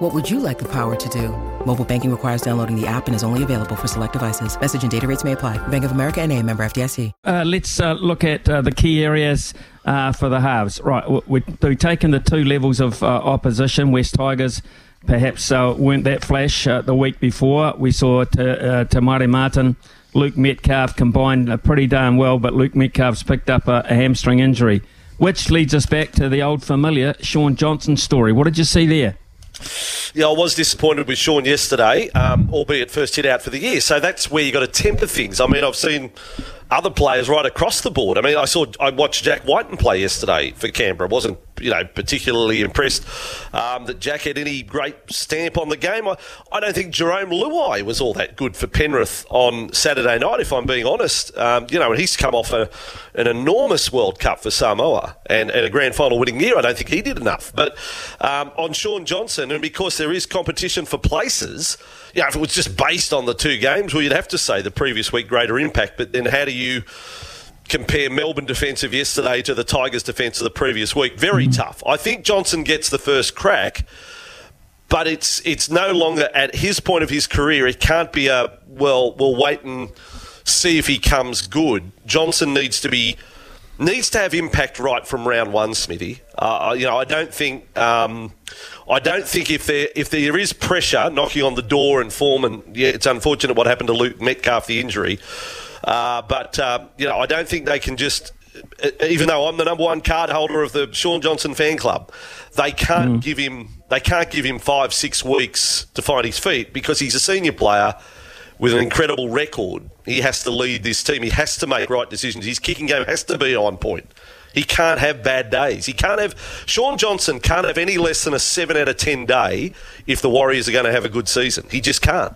What would you like the power to do? Mobile banking requires downloading the app and is only available for select devices. Message and data rates may apply. Bank of America and a member FDIC. Uh, let's uh, look at uh, the key areas uh, for the halves. Right, we, we've taken the two levels of uh, opposition. West Tigers perhaps uh, weren't that flash the week before. We saw Te, uh, Martin, Luke Metcalf combined pretty darn well, but Luke Metcalf's picked up a, a hamstring injury. Which leads us back to the old familiar Shaun Johnson story. What did you see there? Yeah, I was disappointed with Shaun yesterday, um, albeit first hit out for the year. So that's where you got to temper things. I mean, I've seen other players right across the board. I mean, I saw I watched Jack Wighton play yesterday for Canberra. wasn't you know particularly impressed um, that Jack had any great stamp on the game. I, I don't think Jarome Luai was all that good for Penrith on Saturday night. If I'm being honest, um, you know, and he's come off a, an enormous World Cup for Samoa and, and, a grand final winning year. I don't think he did enough. But um, on Shaun Johnson, and because there is competition for places yeah, if it was just based on the two games, well, you'd have to say the previous week greater impact. But then how do you compare Melbourne defensive yesterday to the Tigers defence of the previous week? Very mm. tough. I think Johnson gets the first crack, but it's it's no longer at his point of his career. It can't be a well, we'll wait and see if he comes good. Johnson needs to be needs to have impact right from round one, Smithy. Uh, you know, I don't think. Um, I don't think if there if there is pressure knocking on the door and form, and yeah, it's unfortunate what happened to Luke Metcalf, the injury. Uh, but uh, you know, I don't think they can just. Even though I'm the number one card holder of the Shaun Johnson fan club, they can't mm. give him they can't give him five six weeks to find his feet because he's a senior player with an incredible record. He has to lead this team. He has to make right decisions. His kicking game has to be on point. He can't have bad days. He can't have Shaun Johnson can't have any less than a seven out of ten day if the Warriors are going to have a good season. He just can't.